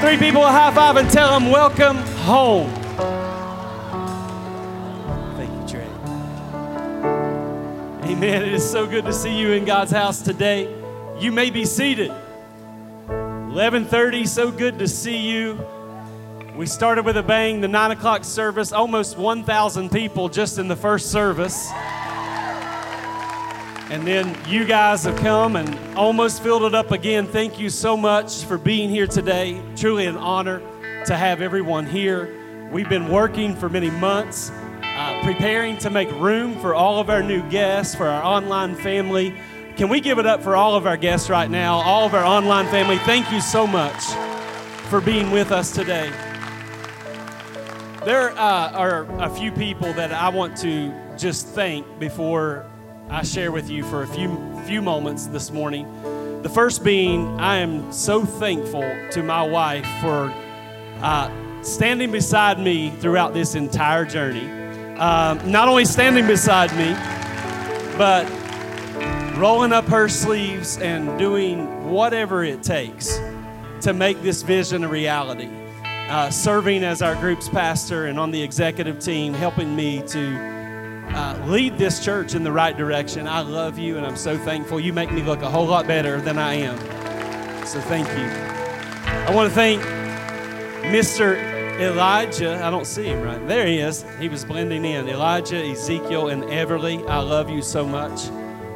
Three people a high five and tell them, welcome home. Thank you, Trey. Amen. It is so good to see you in God's house today. You may be seated. 11:30. So good to see you. We started with a bang. The nine o'clock service, almost 1,000 people just in the first service. And then you guys have come and almost filled it up again. Thank you so much for being here today. Truly an honor to have everyone here. We've been working for many months, uh, preparing to make room for all of our new guests, for our online family. Can we give it up for all of our guests right now, all of our online family? Thank you so much for being with us today. There uh, are a few people that I want to just thank before I share with you for a few few moments this morning. The first being, I am so thankful to my wife for uh, standing beside me throughout this entire journey. Um, not only standing beside me, but rolling up her sleeves and doing whatever it takes to make this vision a reality. Uh, serving as our group's pastor and on the executive team, helping me to uh, lead this church in the right direction. I love you and I'm so thankful. You make me look a whole lot better than I am. So thank you. I want to thank Mr. Elijah. I don't see him right. There he is. He was blending in. Elijah, Ezekiel, and Everly. I love you so much.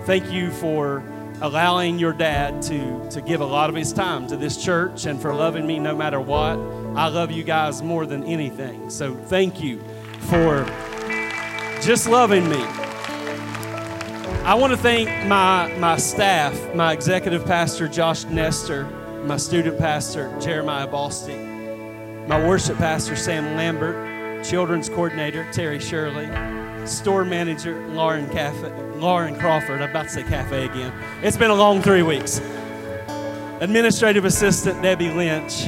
Thank you for allowing your dad to, to give a lot of his time to this church and for loving me no matter what. I love you guys more than anything. So thank you for just loving me. I want to thank my, my staff, my executive pastor, Josh Nestor, my student pastor, Jeremiah Balsti, my worship pastor, Sam Lambert, children's coordinator, Terry Shirley, store manager, Lauren, Cafe, Lauren Crawford. I'm about to say cafe again. It's been a long three weeks. Administrative assistant, Debbie Lynch,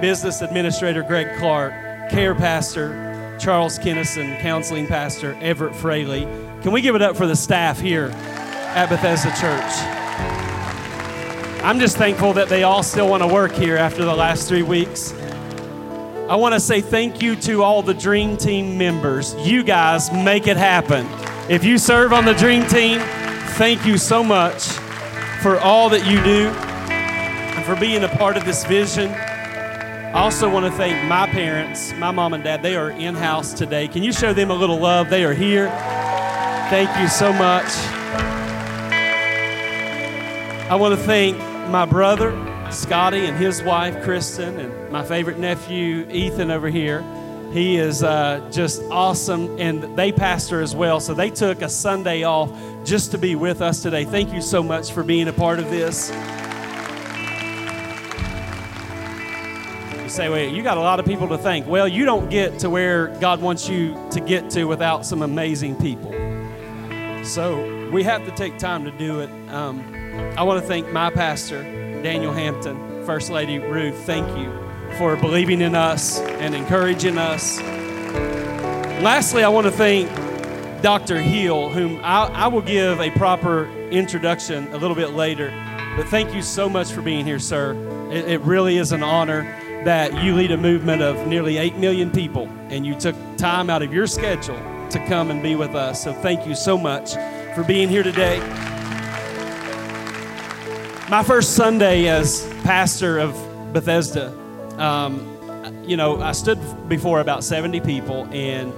business administrator, Greg Clark, care pastor, Charles Kennison, counseling pastor, Everett Fraley. Can we give it up for the staff here at Bethesda Church? I'm just thankful that they all still want to work here after the last three weeks. I want to say thank you to all the Dream Team members. You guys make it happen. If you serve on the Dream Team, thank you so much for all that you do and for being a part of this vision. I also want to thank my parents, my mom and dad. They are in house today. Can you show them a little love? They are here. Thank you so much. I want to thank my brother, Scotty, and his wife, Kristen, and my favorite nephew, Ethan, over here. He is uh, just awesome, and they pastor as well. So they took a Sunday off just to be with us today. Thank you so much for being a part of this. Say, wait, you got a lot of people to thank. Well, you don't get to where God wants you to get to without some amazing people. So we have to take time to do it. Um, I want to thank my pastor, Daniel Hampton, First Lady Ruth. Thank you for believing in us and encouraging us. Lastly, I want to thank Dr. Hill, whom I, I will give a proper introduction a little bit later. But thank you so much for being here, sir. It, it really is an honor that you lead a movement of nearly 8 million people and you took time out of your schedule to come and be with us. So thank you so much for being here today. My first Sunday as pastor of Bethesda, um, you know, I stood before about 70 people and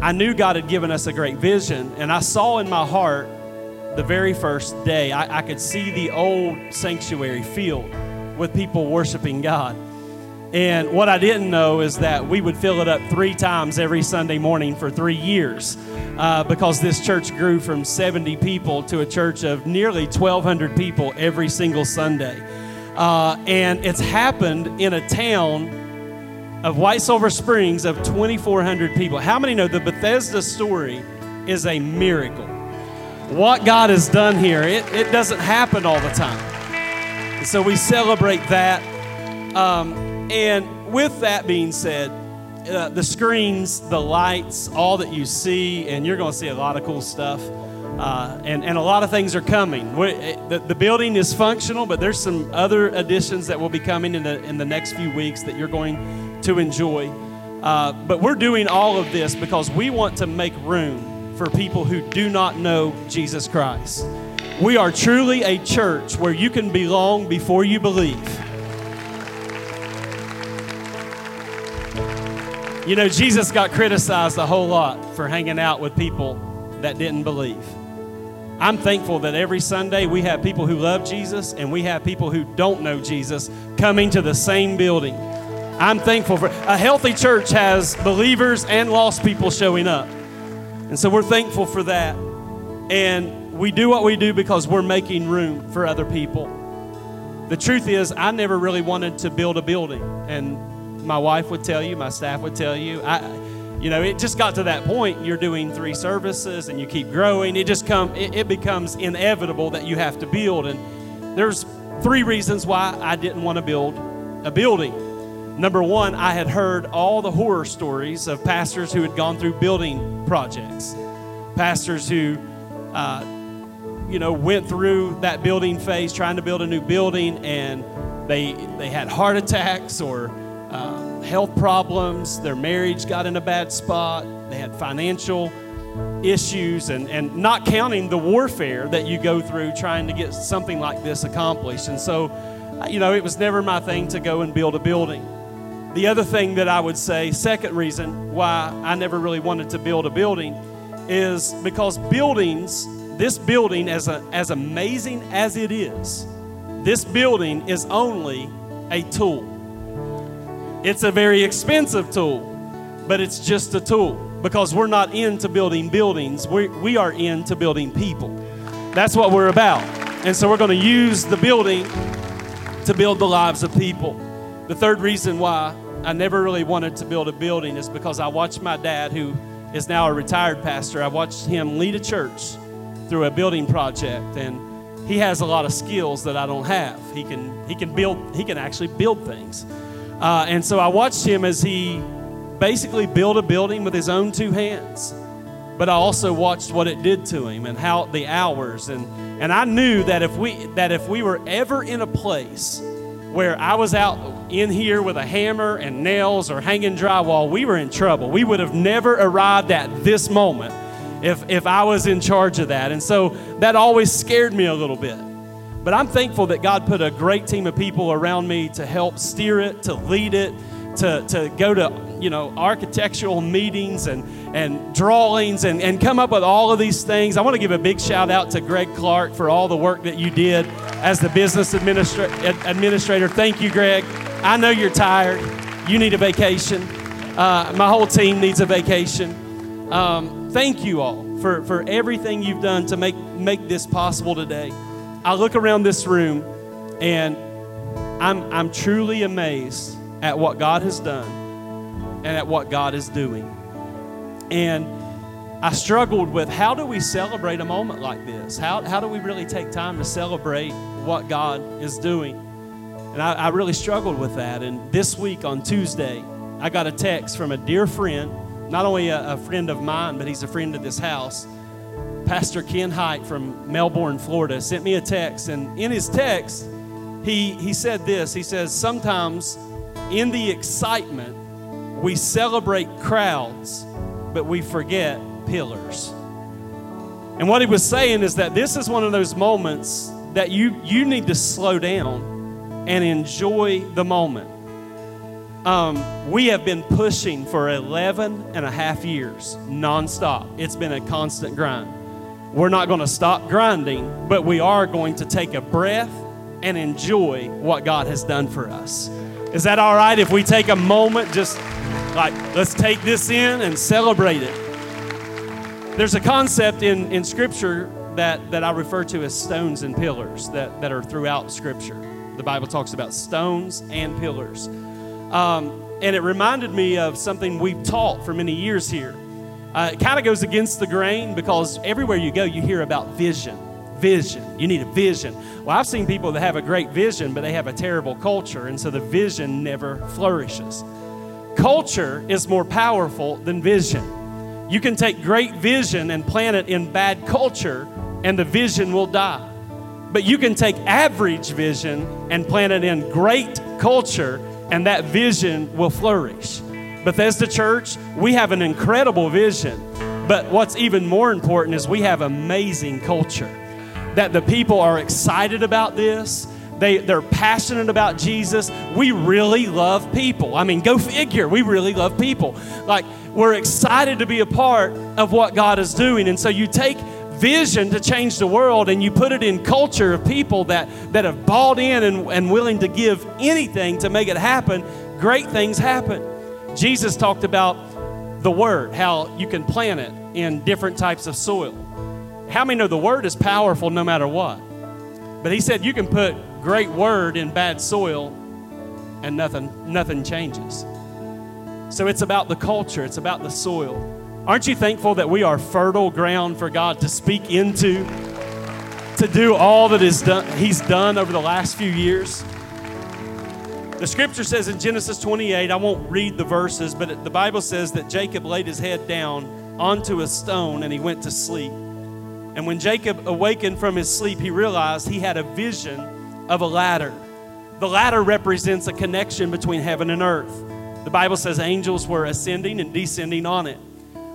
I knew God had given us a great vision, and I saw in my heart the very first day, I, I could see the old sanctuary filled with people worshiping God. And what I didn't know is that we would fill it up three times every Sunday morning for three years uh, because this church grew from 70 people to a church of nearly 1,200 people every single Sunday. Uh, and it's happened in a town of White Sulphur Springs of 2,400 people. How many know the Bethesda story is a miracle? What God has done here, it, it doesn't happen all the time. So we celebrate that. Um, and with that being said, uh, the screens, the lights, all that you see, and you're going to see a lot of cool stuff. Uh, and, and a lot of things are coming. We, eh, the, the building is functional, but there's some other additions that will be coming in the, in the next few weeks that you're going to enjoy. Uh, but we're doing all of this because we want to make room for people who do not know Jesus Christ. We are truly a church where you can belong before you believe. You know, Jesus got criticized a whole lot for hanging out with people that didn't believe. I'm thankful that every Sunday we have people who love Jesus and we have people who don't know Jesus coming to the same building. I'm thankful for a healthy church has believers and lost people showing up. And so we're thankful for that. And we do what we do because we're making room for other people. The truth is, I never really wanted to build a building. And my wife would tell you, my staff would tell you, I you know it just got to that point you're doing three services and you keep growing it just come it, it, becomes inevitable that you have to build and there's three reasons why i didn't want to build a building number one i had heard all the horror stories of pastors who had gone through building projects pastors who uh, you know went through that building phase trying to build a new building and they they had heart attacks or uh, health problems, their marriage got in a bad spot, they had financial issues, and, and not counting the warfare that you go through trying to get something like this accomplished. And so, you know, it was never my thing to go and build a building. The other thing that I would say, second reason why I never really wanted to build a building, is because buildings, this building, as, a, as amazing as it is, this building is only a tool. It's a very expensive tool, but it's just a tool because we're not into building buildings, we, we are into building people. That's what we're about. And so we're going to use the building to build the lives of people. The third reason why I never really wanted to build a building is because I watched my dad, who is now a retired pastor, I watched him lead a church through a building project and he has a lot of skills that I don't have. He can he can build he can actually build things. Uh, and so I watched him as he basically built a building with his own two hands. But I also watched what it did to him and how the hours and and I knew that if we that if we were ever in a place where I was out in here with a hammer and nails or hanging drywall, we were in trouble. We would have never arrived at this moment if if I was in charge of that. And so that always scared me a little bit. But I'm thankful that God put a great team of people around me to help steer it, to lead it, to, to go to you know architectural meetings and, and drawings and, and come up with all of these things. I want to give a big shout out to Greg Clark for all the work that you did as the business administra- administrator. Thank you, Greg. I know you're tired. You need a vacation. Uh, my whole team needs a vacation. Um, thank you all for, for everything you've done to make, make this possible today. I look around this room and I'm, I'm truly amazed at what God has done and at what God is doing. And I struggled with how do we celebrate a moment like this? How, how do we really take time to celebrate what God is doing? And I, I really struggled with that. And this week on Tuesday, I got a text from a dear friend, not only a, a friend of mine, but he's a friend of this house Pastor Ken Hite from Melbourne, Florida, sent me a text. And in his text, he, he said this He says, Sometimes in the excitement, we celebrate crowds, but we forget pillars. And what he was saying is that this is one of those moments that you, you need to slow down and enjoy the moment. Um, we have been pushing for 11 and a half years nonstop. It's been a constant grind. We're not going to stop grinding, but we are going to take a breath and enjoy what God has done for us. Is that all right if we take a moment, just like, let's take this in and celebrate it? There's a concept in, in Scripture that, that I refer to as stones and pillars that, that are throughout Scripture. The Bible talks about stones and pillars. Um, and it reminded me of something we've taught for many years here. Uh, it kind of goes against the grain because everywhere you go, you hear about vision. Vision. You need a vision. Well, I've seen people that have a great vision, but they have a terrible culture, and so the vision never flourishes. Culture is more powerful than vision. You can take great vision and plant it in bad culture, and the vision will die. But you can take average vision and plant it in great culture, and that vision will flourish. Bethesda Church, we have an incredible vision, but what's even more important is we have amazing culture. That the people are excited about this. They, they're passionate about Jesus. We really love people. I mean, go figure. We really love people. Like, we're excited to be a part of what God is doing. And so you take vision to change the world and you put it in culture of people that, that have bought in and, and willing to give anything to make it happen, great things happen. Jesus talked about the word, how you can plant it in different types of soil. How many know the word is powerful no matter what? But he said you can put great word in bad soil and nothing nothing changes. So it's about the culture, it's about the soil. Aren't you thankful that we are fertile ground for God to speak into, to do all that is done, He's done over the last few years? The scripture says in Genesis 28, I won't read the verses, but the Bible says that Jacob laid his head down onto a stone and he went to sleep. And when Jacob awakened from his sleep, he realized he had a vision of a ladder. The ladder represents a connection between heaven and earth. The Bible says angels were ascending and descending on it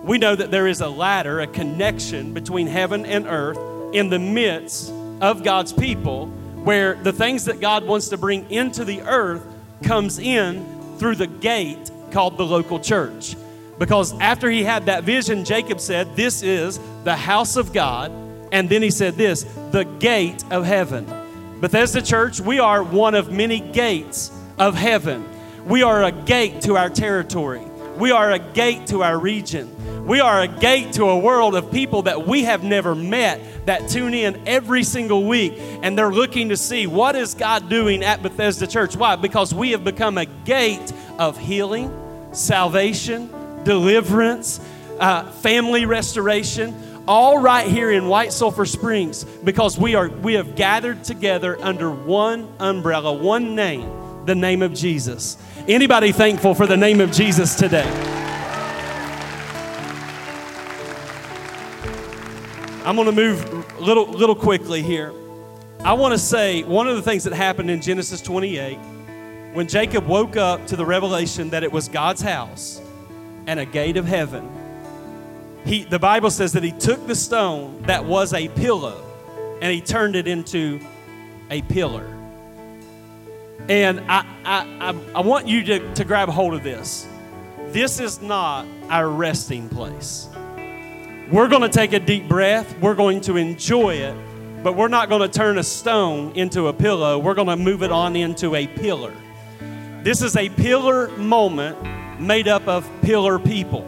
we know that there is a ladder, a connection between heaven and earth in the midst of God's people where the things that God wants to bring into the earth comes in through the gate called the local church. Because after he had that vision, Jacob said, This is the house of God. And then he said this, the gate of heaven. Bethesda Church, we are one of many gates of heaven. We are a gate to our territory. We are a gate to our region. We are a gate to a world of people that we have never met that tune in every single week and they're looking to see what is God doing at Bethesda Church. Why? Because we have become a gate of healing, salvation, deliverance, uh, family restoration, all right here in White Sulphur Springs because we are we have gathered together under one umbrella, one name, the name of Jesus. Anybody thankful for the name of Jesus today? I'm going to move little, little quickly here. I want to say one of the things that happened in Genesis 28 when Jacob woke up to the revelation that it was God's house and a gate of heaven. He, the Bible says that he took the stone that was a pillow and he turned it into a pillar. And I, I, I, want you to, to grab hold of this. This is not our resting place. We're going to take a deep breath. We're going to enjoy it, but we're not going to turn a stone into a pillow. We're going to move it on into a pillar. This is a pillar moment made up of pillar people.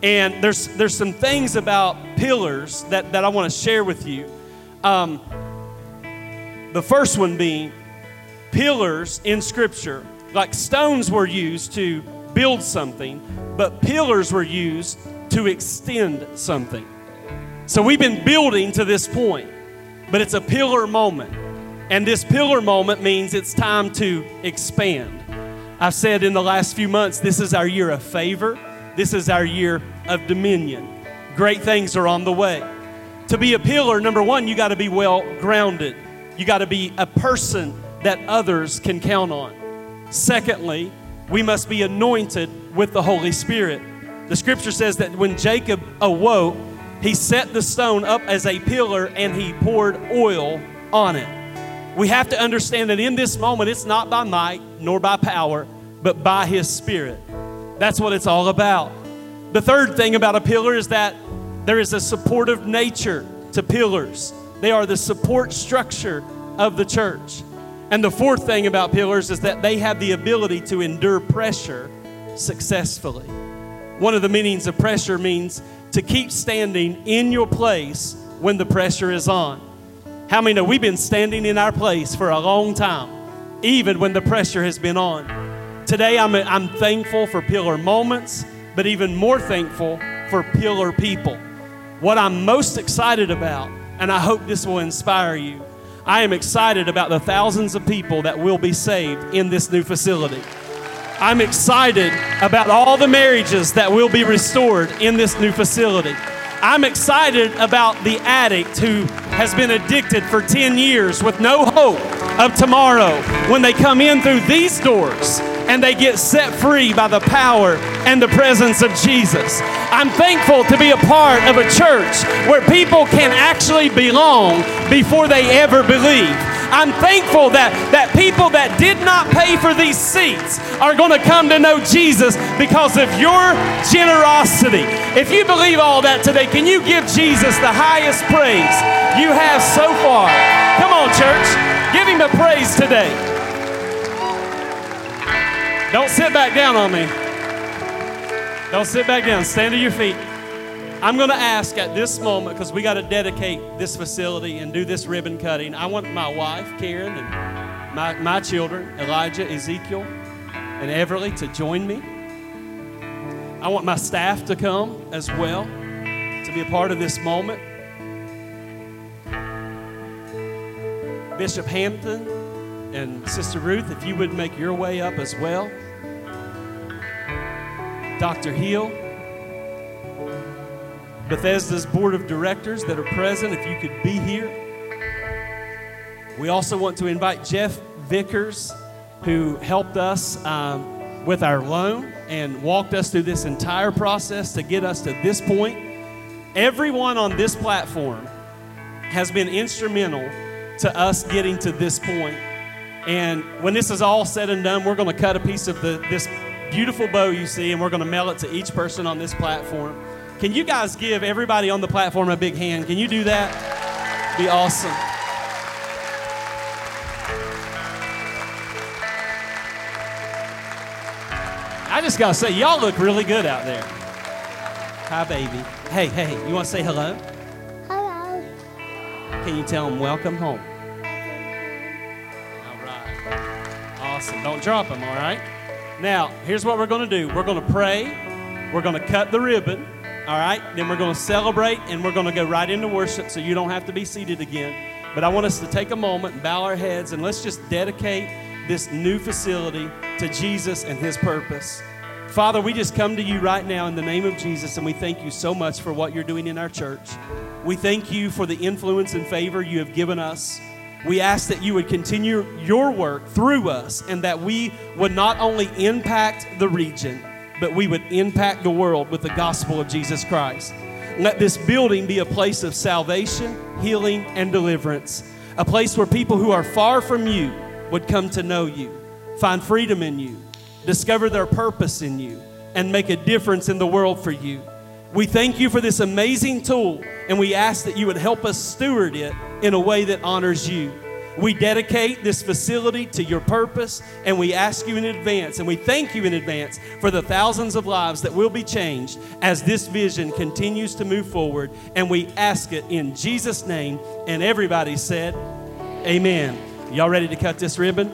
And there's, there's some things about pillars that, that I want to share with you. Um, the first one being pillars in Scripture, like stones were used to build something, but pillars were used to extend something. So we've been building to this point, but it's a pillar moment. And this pillar moment means it's time to expand. I've said in the last few months, this is our year of favor, this is our year of dominion. Great things are on the way. To be a pillar, number one, you got to be well grounded. You got to be a person that others can count on. Secondly, we must be anointed with the Holy Spirit. The scripture says that when Jacob awoke, he set the stone up as a pillar and he poured oil on it. We have to understand that in this moment, it's not by might nor by power, but by his spirit. That's what it's all about. The third thing about a pillar is that there is a supportive nature to pillars, they are the support structure of the church. And the fourth thing about pillars is that they have the ability to endure pressure successfully. One of the meanings of pressure means to keep standing in your place when the pressure is on. How many know we've been standing in our place for a long time? even when the pressure has been on. Today, I'm, I'm thankful for pillar moments, but even more thankful for pillar people. What I'm most excited about, and I hope this will inspire you, I am excited about the thousands of people that will be saved in this new facility. I'm excited about all the marriages that will be restored in this new facility. I'm excited about the addict who has been addicted for 10 years with no hope of tomorrow when they come in through these doors and they get set free by the power and the presence of Jesus. I'm thankful to be a part of a church where people can actually belong before they ever believe. I'm thankful that, that people that did not pay for these seats are going to come to know Jesus because of your generosity. If you believe all that today, can you give Jesus the highest praise you have so far? Come on, church. Give him the praise today. Don't sit back down on me. Don't sit back down. Stand to your feet. I'm going to ask at this moment, because we got to dedicate this facility and do this ribbon cutting. I want my wife, Karen, and my, my children, Elijah, Ezekiel, and Everly, to join me. I want my staff to come as well to be a part of this moment. Bishop Hampton and Sister Ruth, if you would make your way up as well. Dr. Hill. Bethesda's board of directors that are present, if you could be here. We also want to invite Jeff Vickers, who helped us um, with our loan and walked us through this entire process to get us to this point. Everyone on this platform has been instrumental to us getting to this point. And when this is all said and done, we're going to cut a piece of the, this beautiful bow you see, and we're going to mail it to each person on this platform. Can you guys give everybody on the platform a big hand? Can you do that? Be awesome. I just gotta say, y'all look really good out there. Hi, baby. Hey, hey, you wanna say hello? Hello. Can you tell them welcome home? All right. Awesome. Don't drop them, all right? Now, here's what we're gonna do we're gonna pray, we're gonna cut the ribbon. All right? Then we're going to celebrate and we're going to go right into worship so you don't have to be seated again. But I want us to take a moment and bow our heads and let's just dedicate this new facility to Jesus and his purpose. Father, we just come to you right now in the name of Jesus and we thank you so much for what you're doing in our church. We thank you for the influence and favor you have given us. We ask that you would continue your work through us and that we would not only impact the region, but we would impact the world with the gospel of Jesus Christ. Let this building be a place of salvation, healing, and deliverance, a place where people who are far from you would come to know you, find freedom in you, discover their purpose in you, and make a difference in the world for you. We thank you for this amazing tool, and we ask that you would help us steward it in a way that honors you. We dedicate this facility to your purpose, and we ask you in advance, and we thank you in advance for the thousands of lives that will be changed as this vision continues to move forward. And we ask it in Jesus' name. And everybody said, Amen. Y'all ready to cut this ribbon?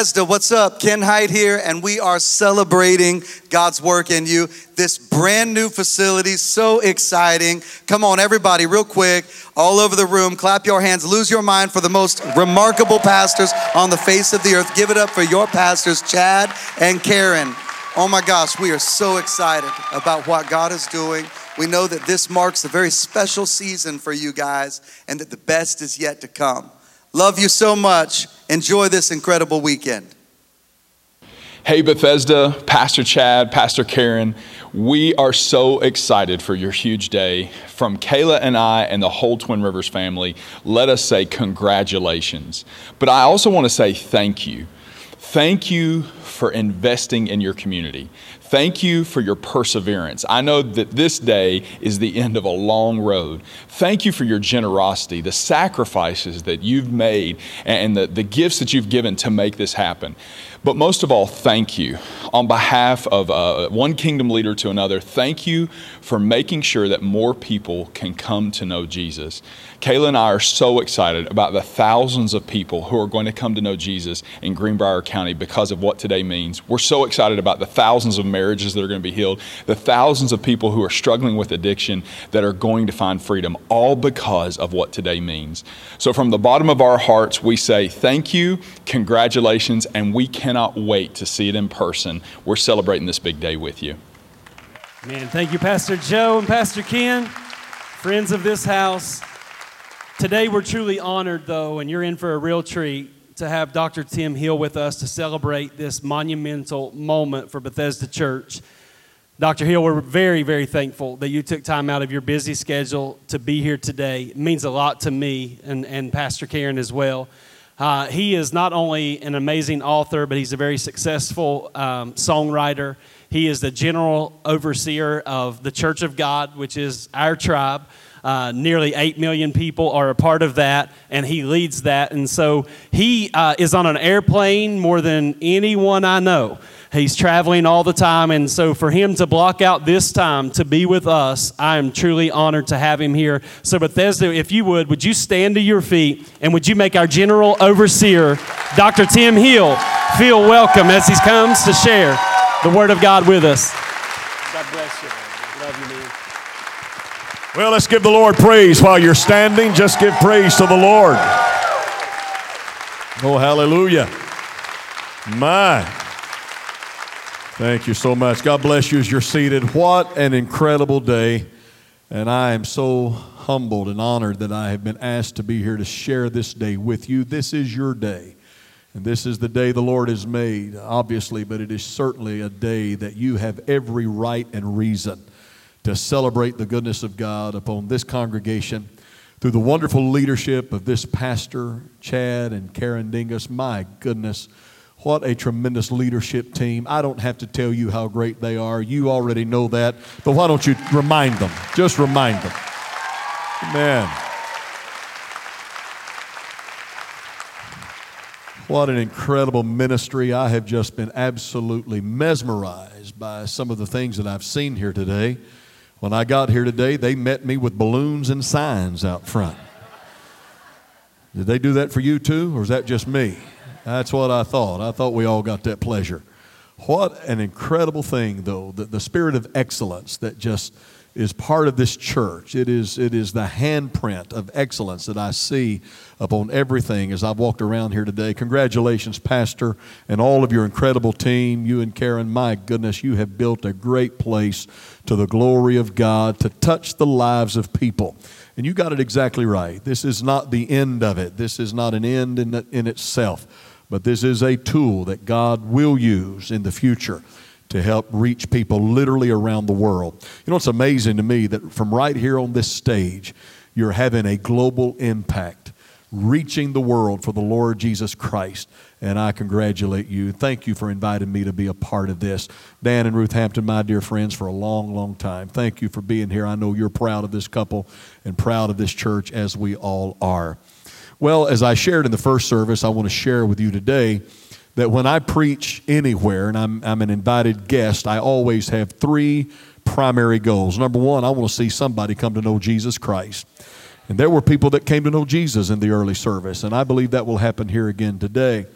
Bethesda, what's up? Ken Hyde here, and we are celebrating God's work in you. This brand new facility, so exciting. Come on, everybody, real quick, all over the room, clap your hands, lose your mind for the most remarkable pastors on the face of the earth. Give it up for your pastors, Chad and Karen. Oh my gosh, we are so excited about what God is doing. We know that this marks a very special season for you guys and that the best is yet to come. Love you so much. Enjoy this incredible weekend. Hey, Bethesda, Pastor Chad, Pastor Karen, we are so excited for your huge day. From Kayla and I and the whole Twin Rivers family, let us say congratulations. But I also want to say thank you. Thank you for investing in your community. Thank you for your perseverance. I know that this day is the end of a long road. Thank you for your generosity, the sacrifices that you've made, and the, the gifts that you've given to make this happen. But most of all, thank you. On behalf of uh, one kingdom leader to another, thank you for making sure that more people can come to know Jesus. Kayla and I are so excited about the thousands of people who are going to come to know Jesus in Greenbrier County because of what today means. We're so excited about the thousands of marriages that are going to be healed, the thousands of people who are struggling with addiction that are going to find freedom, all because of what today means. So, from the bottom of our hearts, we say thank you, congratulations, and we cannot wait to see it in person. We're celebrating this big day with you. Man, thank you, Pastor Joe and Pastor Ken, friends of this house. Today, we're truly honored, though, and you're in for a real treat to have Dr. Tim Hill with us to celebrate this monumental moment for Bethesda Church. Dr. Hill, we're very, very thankful that you took time out of your busy schedule to be here today. It means a lot to me and, and Pastor Karen as well. Uh, he is not only an amazing author, but he's a very successful um, songwriter. He is the general overseer of the Church of God, which is our tribe. Uh, nearly 8 million people are a part of that, and he leads that. And so he uh, is on an airplane more than anyone I know. He's traveling all the time. And so for him to block out this time to be with us, I am truly honored to have him here. So, Bethesda, if you would, would you stand to your feet and would you make our general overseer, Dr. Tim Hill, feel welcome as he comes to share the Word of God with us? God bless you. Well, let's give the Lord praise while you're standing. Just give praise to the Lord. Oh, hallelujah. My. Thank you so much. God bless you as you're seated. What an incredible day. And I am so humbled and honored that I have been asked to be here to share this day with you. This is your day. And this is the day the Lord has made, obviously, but it is certainly a day that you have every right and reason to celebrate the goodness of God upon this congregation through the wonderful leadership of this pastor, Chad and Karen Dingus. My goodness, what a tremendous leadership team. I don't have to tell you how great they are. You already know that. But why don't you remind them? Just remind them. Amen. What an incredible ministry. I have just been absolutely mesmerized by some of the things that I've seen here today. When I got here today, they met me with balloons and signs out front. Did they do that for you too, or is that just me? That's what I thought. I thought we all got that pleasure. What an incredible thing, though, the, the spirit of excellence that just is part of this church. It is, it is the handprint of excellence that I see upon everything as I've walked around here today. Congratulations, Pastor, and all of your incredible team. You and Karen, my goodness, you have built a great place to the glory of God to touch the lives of people. And you got it exactly right. This is not the end of it, this is not an end in, in itself, but this is a tool that God will use in the future to help reach people literally around the world. You know, it's amazing to me that from right here on this stage, you're having a global impact, reaching the world for the Lord Jesus Christ. And I congratulate you. Thank you for inviting me to be a part of this. Dan and Ruth Hampton, my dear friends, for a long, long time. Thank you for being here. I know you're proud of this couple and proud of this church, as we all are. Well, as I shared in the first service, I want to share with you today that when I preach anywhere and I'm, I'm an invited guest, I always have three primary goals. Number one, I want to see somebody come to know Jesus Christ. And there were people that came to know Jesus in the early service, and I believe that will happen here again today.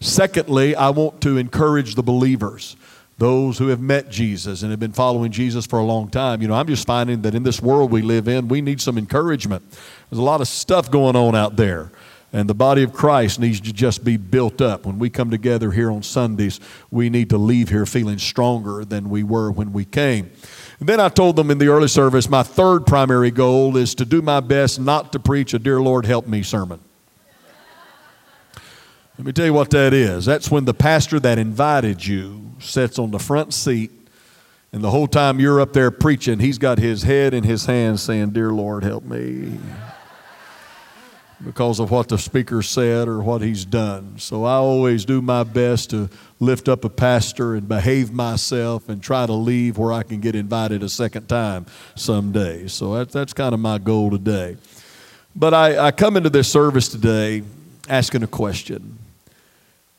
Secondly, I want to encourage the believers, those who have met Jesus and have been following Jesus for a long time. You know, I'm just finding that in this world we live in, we need some encouragement. There's a lot of stuff going on out there. And the body of Christ needs to just be built up. When we come together here on Sundays, we need to leave here feeling stronger than we were when we came. Then I told them in the early service, my third primary goal is to do my best not to preach a Dear Lord Help Me sermon. Let me tell you what that is. That's when the pastor that invited you sits on the front seat, and the whole time you're up there preaching, he's got his head in his hands saying, Dear Lord, help me because of what the speaker said or what he's done. So I always do my best to lift up a pastor and behave myself and try to leave where I can get invited a second time someday. So that, that's kind of my goal today. But I, I come into this service today asking a question.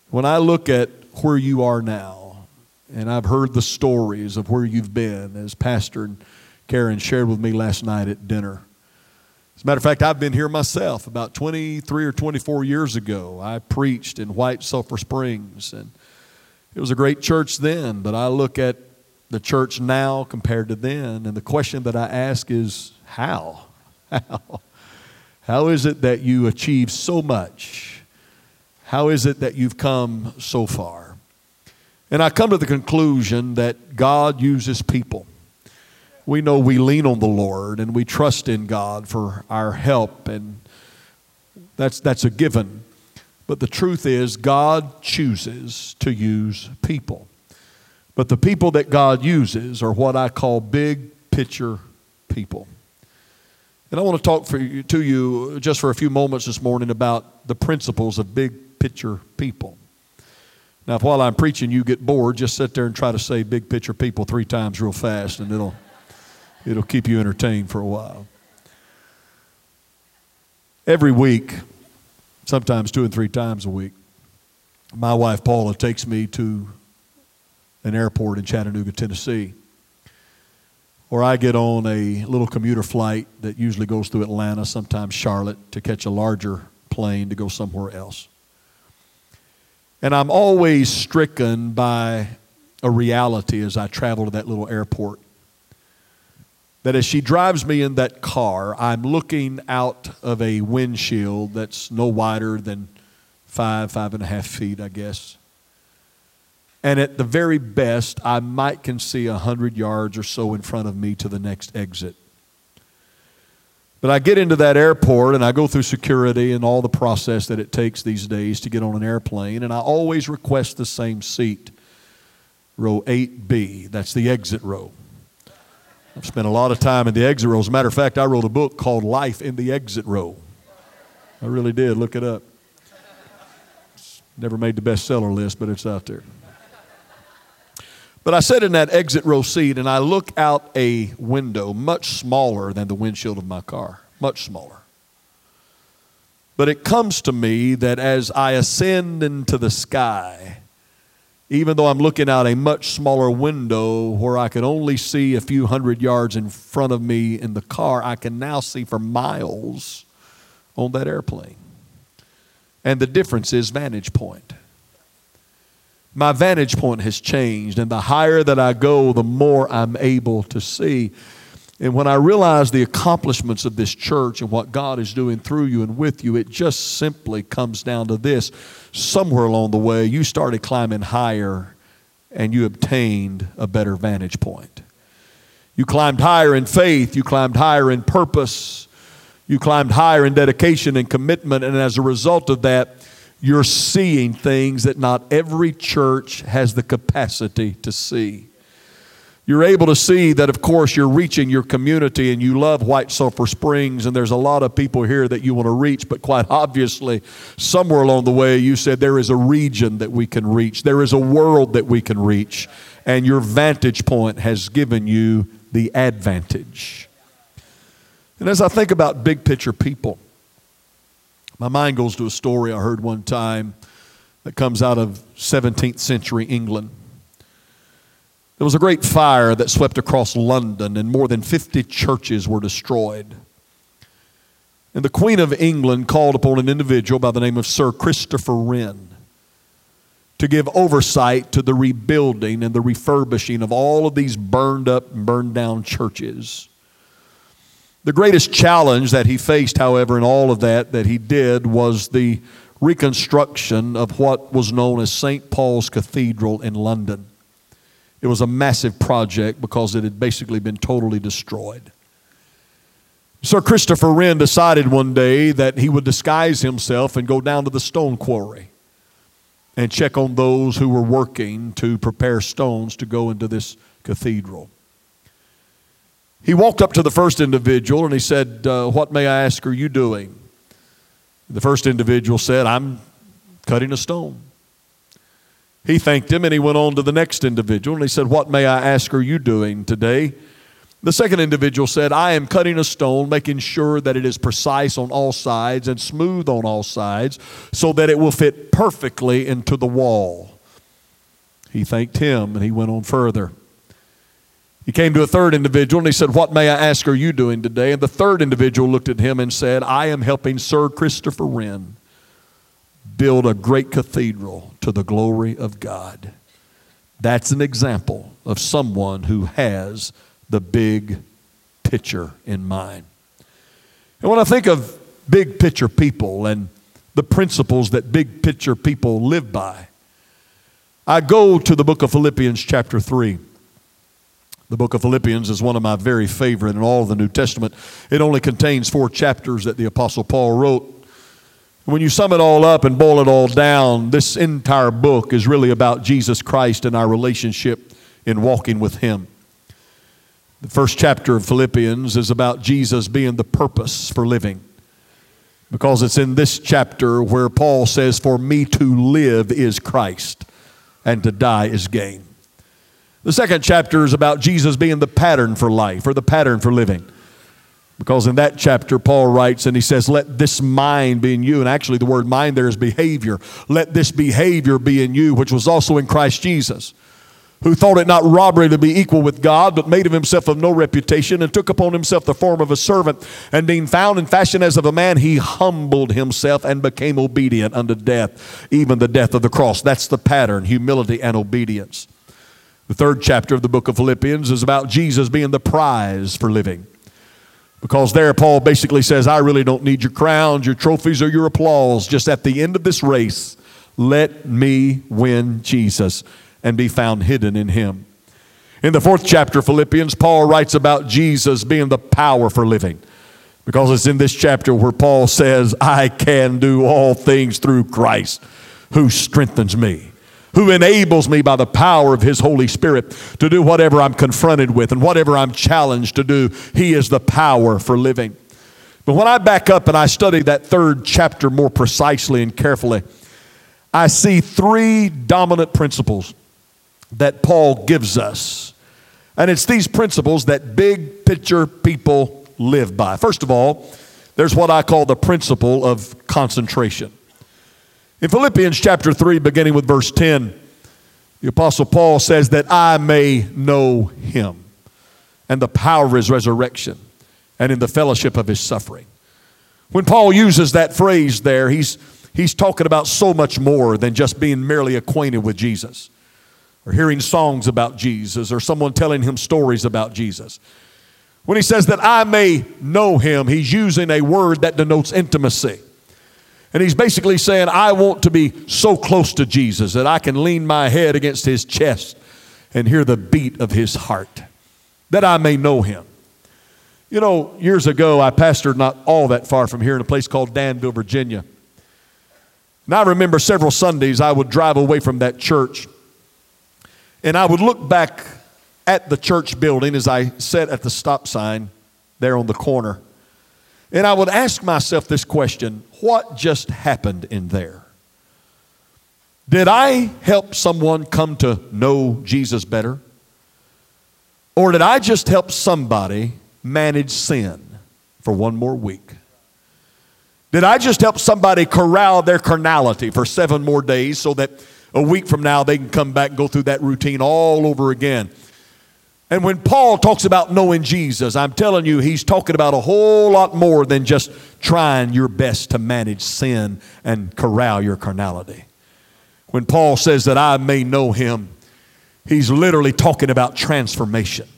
When I look at where you are now, and I've heard the stories of where you've been, as Pastor Karen shared with me last night at dinner. As a matter of fact, I've been here myself about 23 or 24 years ago. I preached in White Sulphur Springs, and it was a great church then, but I look at the church now compared to then, and the question that I ask is how? How? How is it that you achieve so much? How is it that you've come so far? And I come to the conclusion that God uses people we know we lean on the Lord and we trust in God for our help, and that's, that's a given. But the truth is, God chooses to use people. But the people that God uses are what I call big picture people. And I want to talk you, to you just for a few moments this morning about the principles of big picture people. Now, if while I'm preaching you get bored, just sit there and try to say big picture people three times real fast, and it'll It'll keep you entertained for a while. Every week, sometimes two and three times a week, my wife Paula takes me to an airport in Chattanooga, Tennessee, where I get on a little commuter flight that usually goes through Atlanta, sometimes Charlotte, to catch a larger plane to go somewhere else. And I'm always stricken by a reality as I travel to that little airport that as she drives me in that car, I'm looking out of a windshield that's no wider than five, five and a half feet, I guess. And at the very best, I might can see a hundred yards or so in front of me to the next exit. But I get into that airport and I go through security and all the process that it takes these days to get on an airplane, and I always request the same seat, row 8B. That's the exit row. I've spent a lot of time in the exit row. As a matter of fact, I wrote a book called Life in the Exit Row. I really did. Look it up. It's never made the bestseller list, but it's out there. But I sit in that exit row seat and I look out a window much smaller than the windshield of my car, much smaller. But it comes to me that as I ascend into the sky, even though I'm looking out a much smaller window where I can only see a few hundred yards in front of me in the car, I can now see for miles on that airplane. And the difference is vantage point. My vantage point has changed, and the higher that I go, the more I'm able to see. And when I realize the accomplishments of this church and what God is doing through you and with you, it just simply comes down to this. Somewhere along the way, you started climbing higher and you obtained a better vantage point. You climbed higher in faith, you climbed higher in purpose, you climbed higher in dedication and commitment, and as a result of that, you're seeing things that not every church has the capacity to see you're able to see that, of course, you're reaching your community and you love White Sulphur Springs, and there's a lot of people here that you want to reach, but quite obviously, somewhere along the way, you said there is a region that we can reach, there is a world that we can reach, and your vantage point has given you the advantage. And as I think about big picture people, my mind goes to a story I heard one time that comes out of 17th century England. There was a great fire that swept across London, and more than 50 churches were destroyed. And the Queen of England called upon an individual by the name of Sir Christopher Wren. to give oversight to the rebuilding and the refurbishing of all of these burned up and burned down churches. The greatest challenge that he faced, however, in all of that that he did was the reconstruction of what was known as St. Paul's Cathedral in London. It was a massive project because it had basically been totally destroyed. Sir Christopher Wren decided one day that he would disguise himself and go down to the stone quarry and check on those who were working to prepare stones to go into this cathedral. He walked up to the first individual and he said, uh, What may I ask are you doing? The first individual said, I'm cutting a stone. He thanked him and he went on to the next individual and he said, What may I ask are you doing today? The second individual said, I am cutting a stone, making sure that it is precise on all sides and smooth on all sides so that it will fit perfectly into the wall. He thanked him and he went on further. He came to a third individual and he said, What may I ask are you doing today? And the third individual looked at him and said, I am helping Sir Christopher Wren build a great cathedral to the glory of God. That's an example of someone who has the big picture in mind. And when I think of big picture people and the principles that big picture people live by, I go to the book of Philippians, chapter 3. The book of Philippians is one of my very favorite in all of the New Testament. It only contains four chapters that the Apostle Paul wrote. When you sum it all up and boil it all down, this entire book is really about Jesus Christ and our relationship in walking with Him. The first chapter of Philippians is about Jesus being the purpose for living. Because it's in this chapter where Paul says, For me to live is Christ, and to die is gain. The second chapter is about Jesus being the pattern for life or the pattern for living. Because in that chapter, Paul writes and he says, Let this mind be in you. And actually, the word mind there is behavior. Let this behavior be in you, which was also in Christ Jesus, who thought it not robbery to be equal with God, but made of himself of no reputation, and took upon himself the form of a servant. And being found in fashion as of a man, he humbled himself and became obedient unto death, even the death of the cross. That's the pattern humility and obedience. The third chapter of the book of Philippians is about Jesus being the prize for living. Because there, Paul basically says, I really don't need your crowns, your trophies, or your applause. Just at the end of this race, let me win Jesus and be found hidden in him. In the fourth chapter of Philippians, Paul writes about Jesus being the power for living. Because it's in this chapter where Paul says, I can do all things through Christ who strengthens me who enables me by the power of His Holy Spirit to do whatever I'm confronted with and whatever I'm challenged to do. He is the power for living. But when I back up and I study that third chapter more precisely and carefully, I see three dominant principles that Paul gives us. And it's these principles that big picture people live by. First of all, there's what I call the principle of concentration. In Philippians chapter 3, beginning with verse 10, the Apostle Paul says that I may know him and the power of his resurrection and in the fellowship of his suffering. When Paul uses that phrase there, he's, he's talking about so much more than just being merely acquainted with Jesus or hearing songs about Jesus or someone telling him stories about Jesus. When he says that I may know him, he's using a word that denotes intimacy. And he's basically saying, I want to be so close to Jesus that I can lean my head against his chest and hear the beat of his heart, that I may know him. You know, years ago, I pastored not all that far from here in a place called Danville, Virginia. And I remember several Sundays I would drive away from that church and I would look back at the church building as I sat at the stop sign there on the corner. And I would ask myself this question what just happened in there? Did I help someone come to know Jesus better? Or did I just help somebody manage sin for one more week? Did I just help somebody corral their carnality for seven more days so that a week from now they can come back and go through that routine all over again? And when Paul talks about knowing Jesus, I'm telling you, he's talking about a whole lot more than just trying your best to manage sin and corral your carnality. When Paul says that I may know him, he's literally talking about transformation.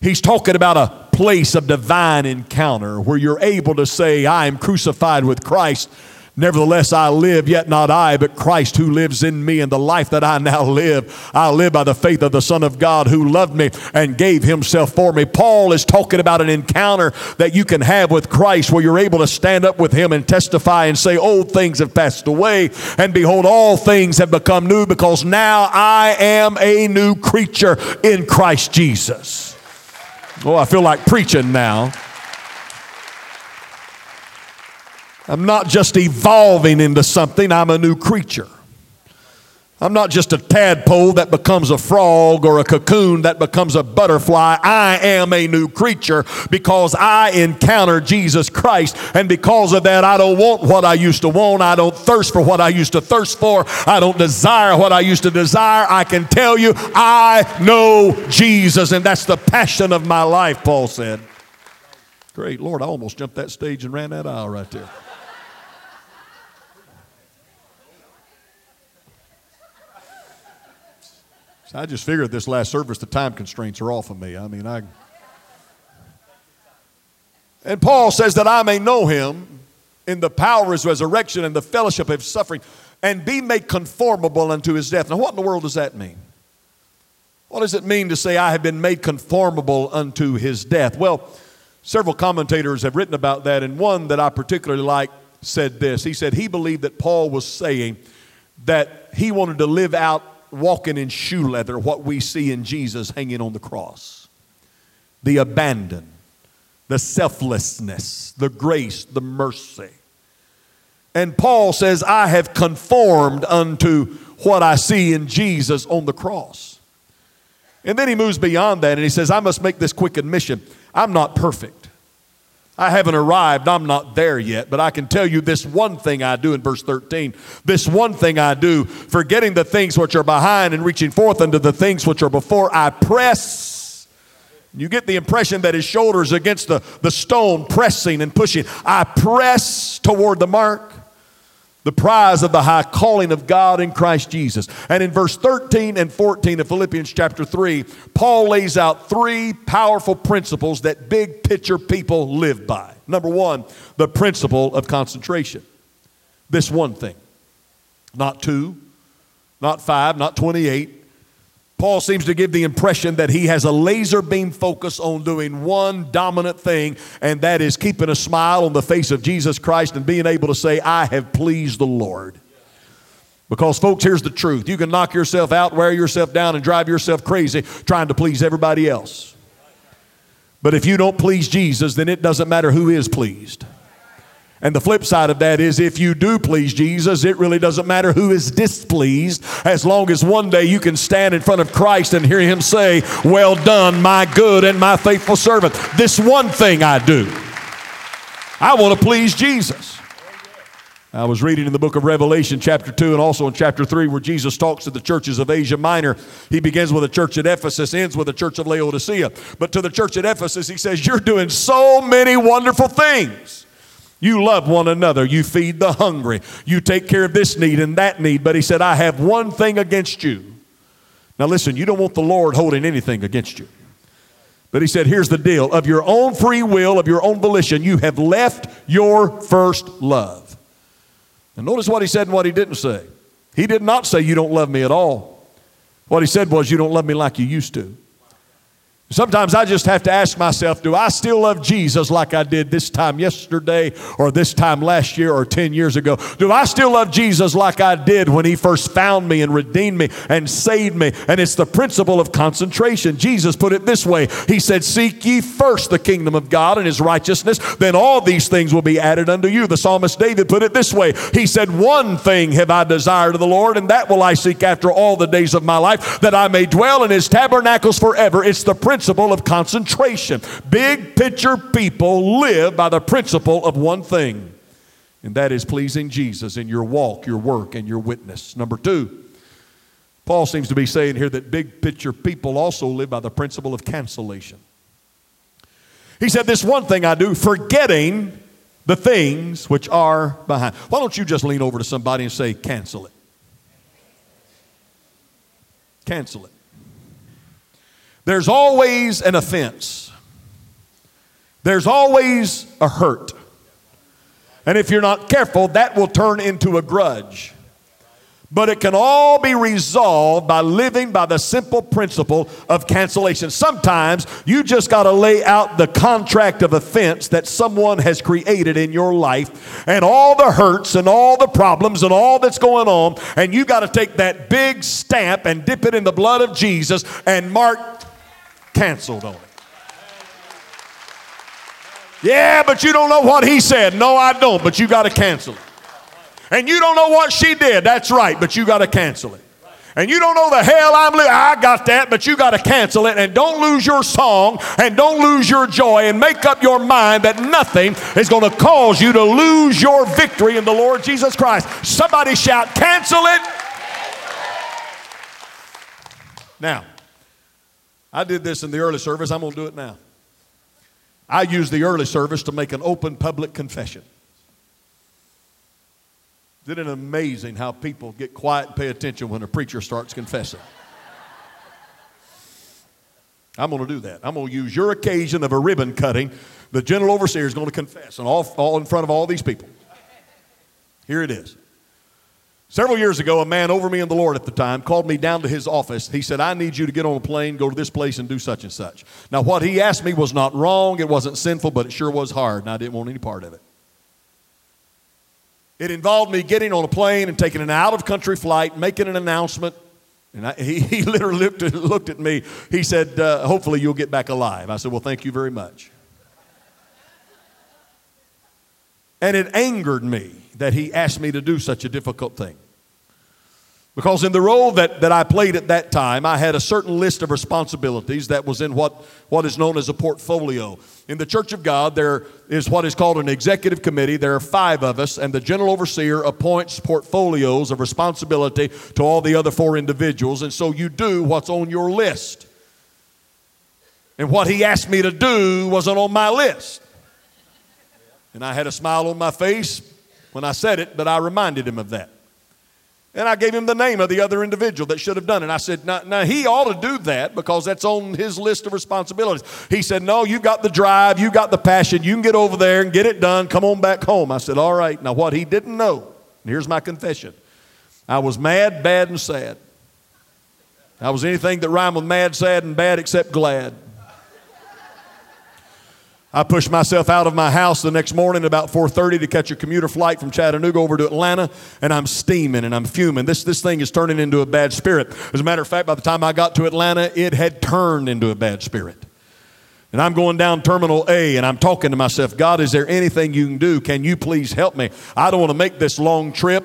He's talking about a place of divine encounter where you're able to say, I am crucified with Christ. Nevertheless, I live, yet not I, but Christ who lives in me. And the life that I now live, I live by the faith of the Son of God who loved me and gave himself for me. Paul is talking about an encounter that you can have with Christ where you're able to stand up with him and testify and say, Old things have passed away, and behold, all things have become new because now I am a new creature in Christ Jesus. Oh, I feel like preaching now. I'm not just evolving into something, I'm a new creature. I'm not just a tadpole that becomes a frog or a cocoon that becomes a butterfly. I am a new creature because I encounter Jesus Christ. And because of that, I don't want what I used to want. I don't thirst for what I used to thirst for. I don't desire what I used to desire. I can tell you, I know Jesus. And that's the passion of my life, Paul said. Great. Lord, I almost jumped that stage and ran that aisle right there. I just figured this last service, the time constraints are off of me. I mean, I. And Paul says that I may know him in the power of his resurrection and the fellowship of his suffering and be made conformable unto his death. Now, what in the world does that mean? What does it mean to say, I have been made conformable unto his death? Well, several commentators have written about that, and one that I particularly like said this. He said he believed that Paul was saying that he wanted to live out walking in shoe leather what we see in Jesus hanging on the cross the abandon, the selflessness, the grace, the mercy. And Paul says, I have conformed unto what I see in Jesus on the cross. And then he moves beyond that and he says, I must make this quick admission. I'm not perfect. I haven't arrived. I'm not there yet. But I can tell you this one thing I do in verse 13. This one thing I do, forgetting the things which are behind and reaching forth unto the things which are before, I press. You get the impression that his shoulders against the, the stone, pressing and pushing. I press toward the mark the prize of the high calling of God in Christ Jesus. And in verse 13 and 14 of Philippians chapter 3, Paul lays out three powerful principles that big picture people live by. Number one, the principle of concentration. This one thing, not two, not five, not 28, Paul seems to give the impression that he has a laser beam focus on doing one dominant thing, and that is keeping a smile on the face of Jesus Christ and being able to say, I have pleased the Lord. Because, folks, here's the truth you can knock yourself out, wear yourself down, and drive yourself crazy trying to please everybody else. But if you don't please Jesus, then it doesn't matter who is pleased. And the flip side of that is if you do please Jesus, it really doesn't matter who is displeased, as long as one day you can stand in front of Christ and hear him say, Well done, my good and my faithful servant. This one thing I do. I want to please Jesus. I was reading in the book of Revelation, chapter 2, and also in chapter 3, where Jesus talks to the churches of Asia Minor. He begins with the church at Ephesus, ends with the church of Laodicea. But to the church at Ephesus, he says, You're doing so many wonderful things. You love one another. You feed the hungry. You take care of this need and that need. But he said, I have one thing against you. Now listen, you don't want the Lord holding anything against you. But he said, here's the deal of your own free will, of your own volition, you have left your first love. And notice what he said and what he didn't say. He did not say, You don't love me at all. What he said was, You don't love me like you used to. Sometimes I just have to ask myself, do I still love Jesus like I did this time yesterday or this time last year or 10 years ago? Do I still love Jesus like I did when he first found me and redeemed me and saved me? And it's the principle of concentration. Jesus put it this way He said, Seek ye first the kingdom of God and his righteousness, then all these things will be added unto you. The psalmist David put it this way He said, One thing have I desired of the Lord, and that will I seek after all the days of my life, that I may dwell in his tabernacles forever. It's the principle principle of concentration. Big picture people live by the principle of one thing, and that is pleasing Jesus in your walk, your work, and your witness. Number two, Paul seems to be saying here that big picture people also live by the principle of cancellation. He said, This one thing I do, forgetting the things which are behind. Why don't you just lean over to somebody and say, Cancel it? cancel it. There's always an offense, there's always a hurt. And if you're not careful, that will turn into a grudge. But it can all be resolved by living by the simple principle of cancellation. Sometimes you just got to lay out the contract of offense that someone has created in your life and all the hurts and all the problems and all that's going on. And you got to take that big stamp and dip it in the blood of Jesus and mark canceled on it. Yeah, but you don't know what he said. No, I don't, but you got to cancel it. And you don't know what she did. That's right, but you got to cancel it. And you don't know the hell I'm living. I got that, but you got to cancel it. And don't lose your song and don't lose your joy and make up your mind that nothing is going to cause you to lose your victory in the Lord Jesus Christ. Somebody shout, cancel it. Now, I did this in the early service. I'm going to do it now. I used the early service to make an open public confession. Isn't it amazing how people get quiet and pay attention when a preacher starts confessing? I'm going to do that. I'm going to use your occasion of a ribbon cutting. The general overseer is going to confess, and all, all in front of all these people. Here it is. Several years ago, a man over me in the Lord at the time called me down to his office. He said, I need you to get on a plane, go to this place, and do such and such. Now, what he asked me was not wrong, it wasn't sinful, but it sure was hard, and I didn't want any part of it. It involved me getting on a plane and taking an out of country flight, making an announcement. And I, he, he literally looked at, looked at me. He said, uh, Hopefully you'll get back alive. I said, Well, thank you very much. And it angered me that he asked me to do such a difficult thing. Because in the role that, that I played at that time, I had a certain list of responsibilities that was in what, what is known as a portfolio. In the Church of God, there is what is called an executive committee. There are five of us, and the general overseer appoints portfolios of responsibility to all the other four individuals. And so you do what's on your list. And what he asked me to do wasn't on my list. And I had a smile on my face when I said it, but I reminded him of that. And I gave him the name of the other individual that should have done it. I said, now, now, he ought to do that because that's on his list of responsibilities. He said, No, you've got the drive, you've got the passion, you can get over there and get it done. Come on back home. I said, All right. Now, what he didn't know, here's my confession I was mad, bad, and sad. I was anything that rhymed with mad, sad, and bad except glad. I pushed myself out of my house the next morning about 4:30 to catch a commuter flight from Chattanooga over to Atlanta, and I'm steaming and I'm fuming. This this thing is turning into a bad spirit. As a matter of fact, by the time I got to Atlanta, it had turned into a bad spirit. And I'm going down Terminal A and I'm talking to myself, God, is there anything you can do? Can you please help me? I don't want to make this long trip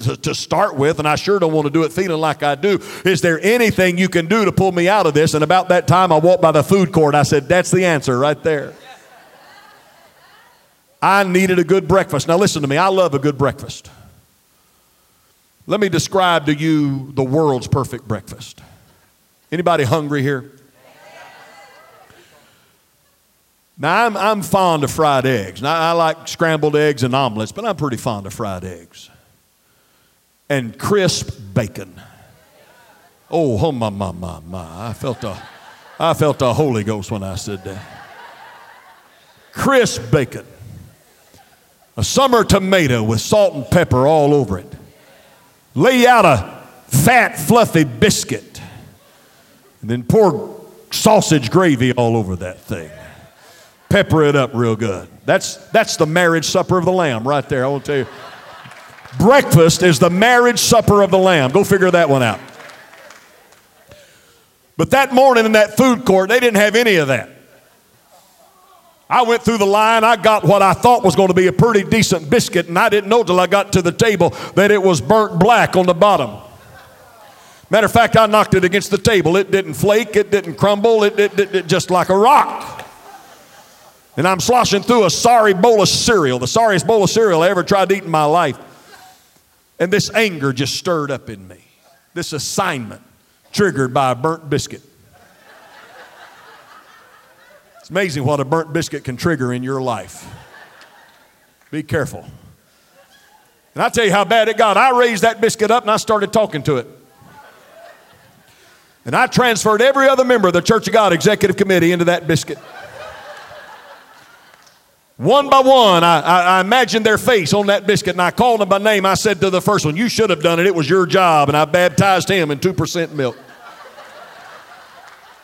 to, to, start with, and I sure don't want to do it feeling like I do. Is there anything you can do to pull me out of this? And about that time, I walked by the food court. I said, That's the answer right there. I needed a good breakfast. Now, listen to me, I love a good breakfast. Let me describe to you the world's perfect breakfast. Anybody hungry here? Now, I'm, I'm fond of fried eggs. Now, I like scrambled eggs and omelets, but I'm pretty fond of fried eggs. And crisp bacon. Oh, oh my, my, my, my. I felt a, I felt the Holy Ghost when I said that. Crisp bacon a summer tomato with salt and pepper all over it. Lay out a fat, fluffy biscuit, and then pour sausage gravy all over that thing. Pepper it up real good. That's, that's the marriage supper of the Lamb right there. I will tell you. Breakfast is the marriage supper of the Lamb. Go figure that one out. But that morning in that food court, they didn't have any of that. I went through the line. I got what I thought was going to be a pretty decent biscuit, and I didn't know till I got to the table that it was burnt black on the bottom. Matter of fact, I knocked it against the table. It didn't flake, it didn't crumble, it, it, it, it just like a rock. And I'm sloshing through a sorry bowl of cereal, the sorriest bowl of cereal I ever tried to eat in my life. And this anger just stirred up in me. This assignment triggered by a burnt biscuit. It's amazing what a burnt biscuit can trigger in your life. Be careful. And I tell you how bad it got. I raised that biscuit up and I started talking to it. And I transferred every other member of the Church of God Executive Committee into that biscuit. One by one, I, I, I, imagined their face on that biscuit and I called them by name. I said to the first one, You should have done it. It was your job. And I baptized him in 2% milk.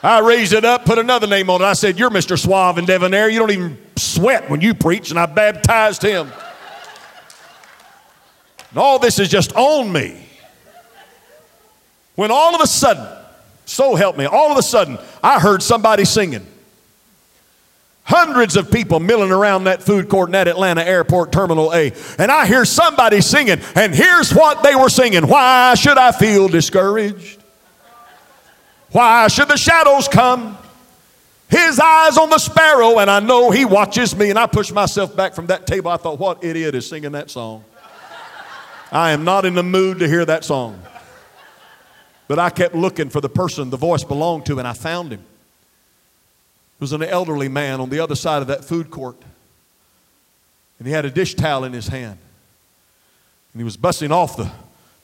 I raised it up, put another name on it. I said, You're Mr. Suave and Debonair. You don't even sweat when you preach. And I baptized him. And all this is just on me. When all of a sudden, so help me, all of a sudden, I heard somebody singing. Hundreds of people milling around that food court in that Atlanta Airport Terminal A. And I hear somebody singing, and here's what they were singing Why should I feel discouraged? Why should the shadows come? His eyes on the sparrow, and I know he watches me. And I pushed myself back from that table. I thought, what idiot is singing that song? I am not in the mood to hear that song. But I kept looking for the person the voice belonged to, and I found him It was an elderly man on the other side of that food court. And he had a dish towel in his hand. And he was busting off the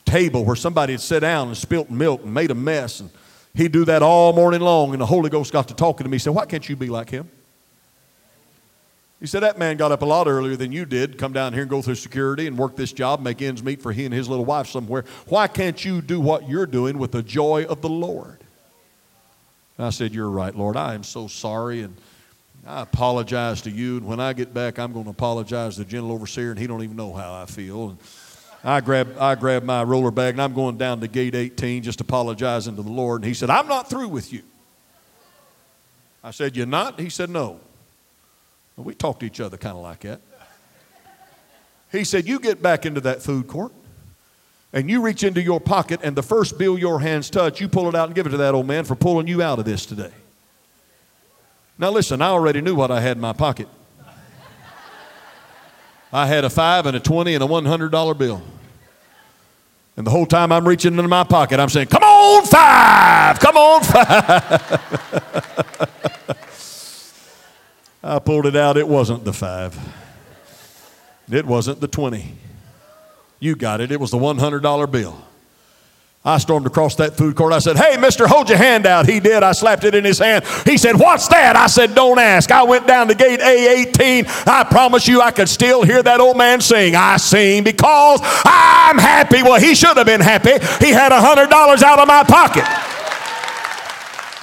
table where somebody had sat down and spilt milk and made a mess. And he'd do that all morning long. And the Holy Ghost got to talking to me. He said, Why can't you be like him? He said, That man got up a lot earlier than you did, come down here and go through security and work this job, make ends meet for he and his little wife somewhere. Why can't you do what you're doing with the joy of the Lord? And I said, You're right, Lord. I am so sorry. And I apologize to you. And when I get back, I'm going to apologize to the general overseer, and he don't even know how I feel. And I grabbed, I grabbed my roller bag, and I'm going down to gate 18 just apologizing to the Lord. And he said, I'm not through with you. I said, You're not? He said, No. Well, we talked to each other kind of like that. He said, You get back into that food court and you reach into your pocket, and the first bill your hands touch, you pull it out and give it to that old man for pulling you out of this today. Now, listen, I already knew what I had in my pocket. I had a five and a 20 and a $100 bill. And the whole time I'm reaching into my pocket, I'm saying, Come on, five! Come on, five! I pulled it out. It wasn't the five, it wasn't the 20. You got it. It was the $100 bill. I stormed across that food court. I said, Hey, mister, hold your hand out. He did. I slapped it in his hand. He said, What's that? I said, Don't ask. I went down to gate A18. I promise you, I could still hear that old man sing. I sing because I'm happy. Well, he should have been happy. He had a $100 out of my pocket.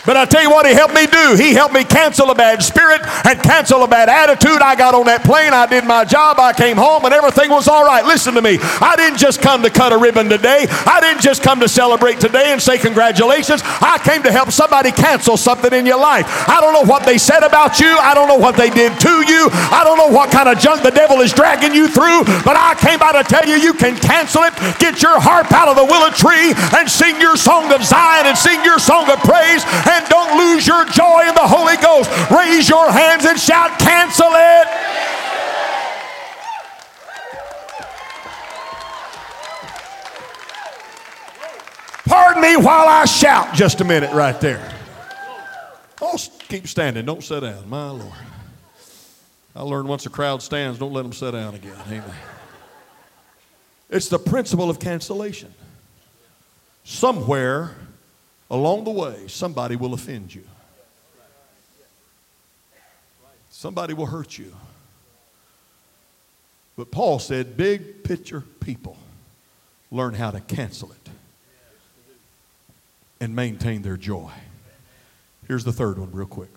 But I tell you what, he helped me do. He helped me cancel a bad spirit and cancel a bad attitude. I got on that plane, I did my job, I came home, and everything was all right. Listen to me. I didn't just come to cut a ribbon today, I didn't just come to celebrate today and say congratulations. I came to help somebody cancel something in your life. I don't know what they said about you, I don't know what they did to you, I don't know what kind of junk the devil is dragging you through, but I came by to tell you you can cancel it. Get your harp out of the willow tree and sing your song of Zion and sing your song of praise and don't lose your joy in the Holy Ghost. Raise your hands and shout, cancel it. Pardon me while I shout just a minute right there. Oh, keep standing. Don't sit down. My Lord. I learned once a crowd stands, don't let them sit down again. Amen. It's the principle of cancellation. Somewhere along the way, somebody will offend you. Somebody will hurt you. But Paul said, big picture people learn how to cancel it and maintain their joy. Here's the third one, real quick.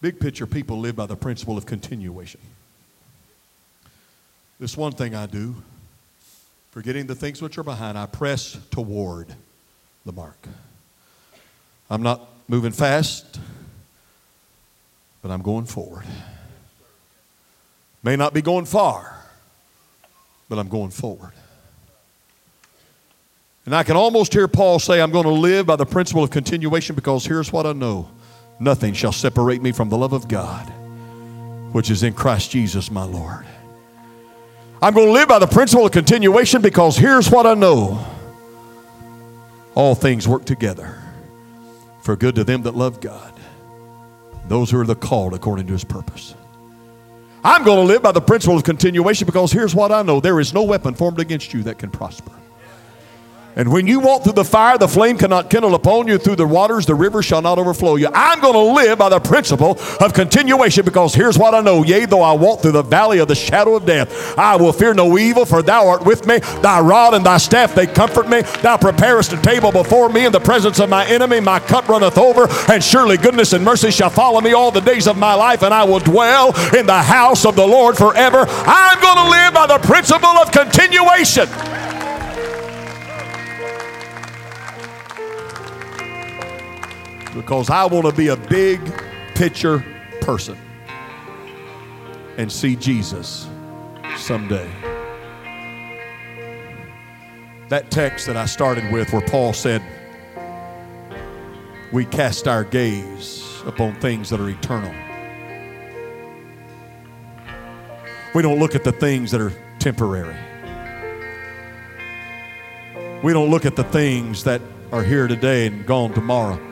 Big picture people live by the principle of continuation. This one thing I do, forgetting the things which are behind, I press toward the mark. I'm not moving fast, but I'm going forward. May not be going far, but I'm going forward. And I can almost hear Paul say, I'm going to live by the principle of continuation because here's what I know nothing shall separate me from the love of God, which is in Christ Jesus my Lord. I'm going to live by the principle of continuation because here's what I know all things work together for good to them that love God, those who are the called according to his purpose. I'm going to live by the principle of continuation because here's what I know there is no weapon formed against you that can prosper. And when you walk through the fire, the flame cannot kindle upon you. Through the waters, the river shall not overflow you. I'm going to live by the principle of continuation because here's what I know. Yea, though I walk through the valley of the shadow of death, I will fear no evil, for thou art with me. Thy rod and thy staff, they comfort me. Thou preparest a table before me in the presence of my enemy. My cup runneth over, and surely goodness and mercy shall follow me all the days of my life, and I will dwell in the house of the Lord forever. I'm going to live by the principle of continuation. Because I want to be a big picture person and see Jesus someday. That text that I started with, where Paul said, We cast our gaze upon things that are eternal. We don't look at the things that are temporary. We don't look at the things that are here today and gone tomorrow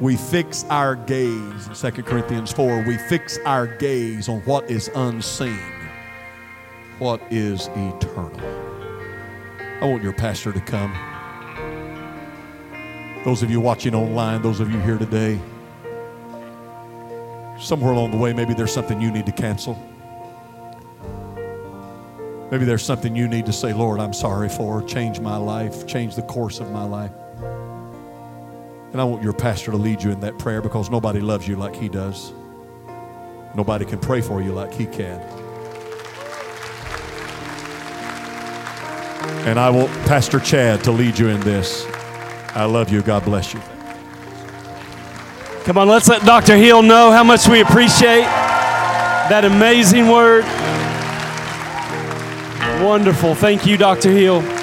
we fix our gaze in 2 corinthians 4 we fix our gaze on what is unseen what is eternal. I want your pastor to come. Those of you watching online those of you here today somewhere along the way maybe there's something you need to cancel. Maybe there's something you need to say lord i'm sorry for change my life change the course of my life and I want your pastor to lead you in that prayer because nobody loves you like he does. Nobody can pray for you like he can. And I want Pastor Chad to lead you in this. I love you. God bless you. Come on, let's let Dr. Hill know how much we appreciate that amazing word. Wonderful. Thank you, Dr. Hill.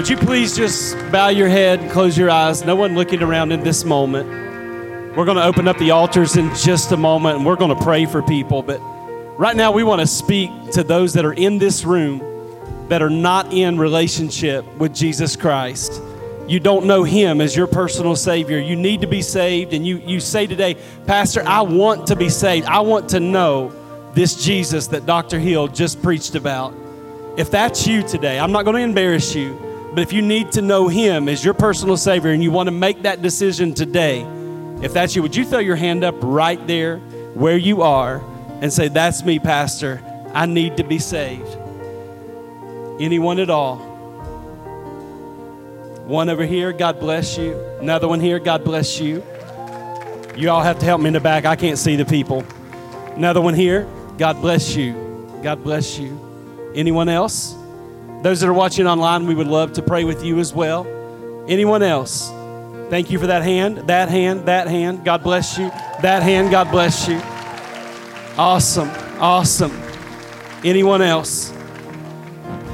Would you please just bow your head and close your eyes? No one looking around in this moment. We're going to open up the altars in just a moment and we're going to pray for people. But right now, we want to speak to those that are in this room that are not in relationship with Jesus Christ. You don't know Him as your personal Savior. You need to be saved. And you, you say today, Pastor, I want to be saved. I want to know this Jesus that Dr. Hill just preached about. If that's you today, I'm not going to embarrass you. But if you need to know Him as your personal Savior and you want to make that decision today, if that's you, would you throw your hand up right there where you are and say, That's me, Pastor. I need to be saved? Anyone at all? One over here, God bless you. Another one here, God bless you. You all have to help me in the back. I can't see the people. Another one here, God bless you. God bless you. Anyone else? Those that are watching online, we would love to pray with you as well. Anyone else? Thank you for that hand, that hand, that hand. God bless you. That hand, God bless you. Awesome, awesome. Anyone else?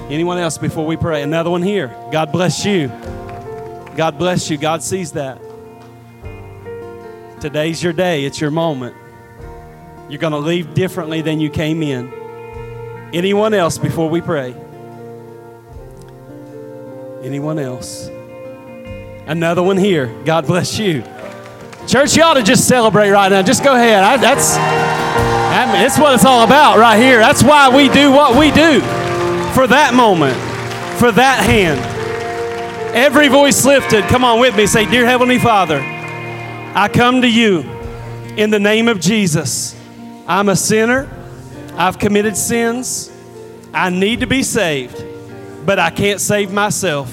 Anyone else before we pray? Another one here. God bless you. God bless you. God sees that. Today's your day, it's your moment. You're going to leave differently than you came in. Anyone else before we pray? Anyone else? Another one here. God bless you. Church, you ought to just celebrate right now. Just go ahead. I, that's, I mean, that's what it's all about right here. That's why we do what we do for that moment, for that hand. Every voice lifted. Come on with me. Say, Dear Heavenly Father, I come to you in the name of Jesus. I'm a sinner. I've committed sins. I need to be saved but I can't save myself.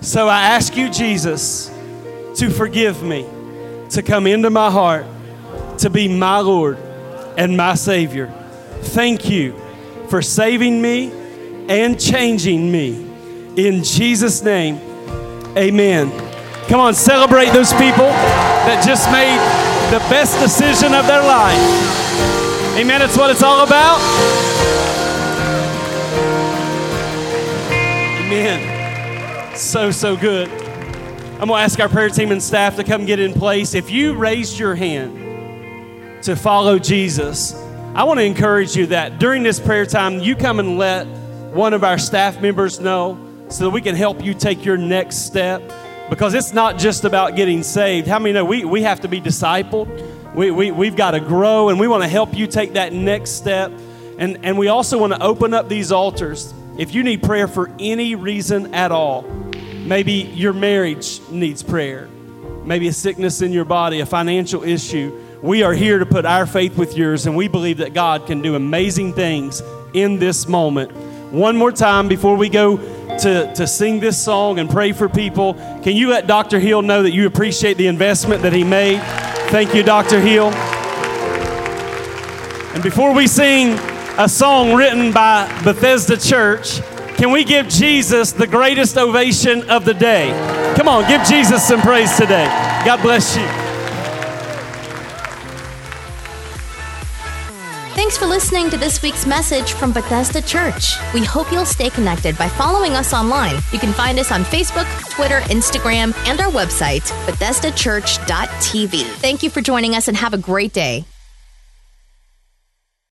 So I ask you, Jesus, to forgive me, to come into my heart, to be my Lord and my Savior. Thank you for saving me and changing me. In Jesus' name, amen. Come on, celebrate those people that just made the best decision of their life. Amen. That's what it's all about. Amen. So, so good. I'm going to ask our prayer team and staff to come get in place. If you raised your hand to follow Jesus, I want to encourage you that during this prayer time, you come and let one of our staff members know so that we can help you take your next step because it's not just about getting saved. How many know we, we have to be discipled? We, we, we've got to grow and we want to help you take that next step. And, and we also want to open up these altars If you need prayer for any reason at all, maybe your marriage needs prayer, maybe a sickness in your body, a financial issue, we are here to put our faith with yours, and we believe that God can do amazing things in this moment. One more time before we go to, to sing this song and pray for people, can you let Dr. Hill know that you appreciate the investment that he made? Thank you, Dr. Hill. And before we sing a song written by Bethesda Church, can we give Jesus the greatest ovation of the day? Come on, give Jesus some praise today. God bless you. Thanks for listening to this week's message from Bethesda Church. We hope you'll stay connected by following us online. You can find us on Facebook, Twitter, Instagram, and our website, BethesdaChurch.tv. Thank you for joining us and have a great day.